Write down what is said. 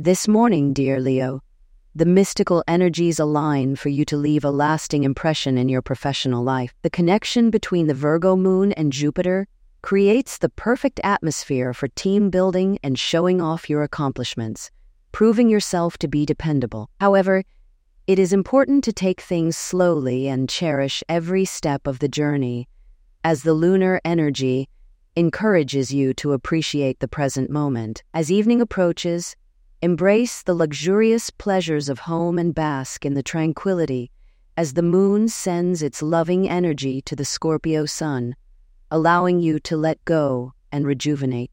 This morning, dear Leo, the mystical energies align for you to leave a lasting impression in your professional life. The connection between the Virgo moon and Jupiter creates the perfect atmosphere for team building and showing off your accomplishments, proving yourself to be dependable. However, it is important to take things slowly and cherish every step of the journey, as the lunar energy encourages you to appreciate the present moment. As evening approaches, Embrace the luxurious pleasures of home and bask in the tranquility as the moon sends its loving energy to the Scorpio sun, allowing you to let go and rejuvenate.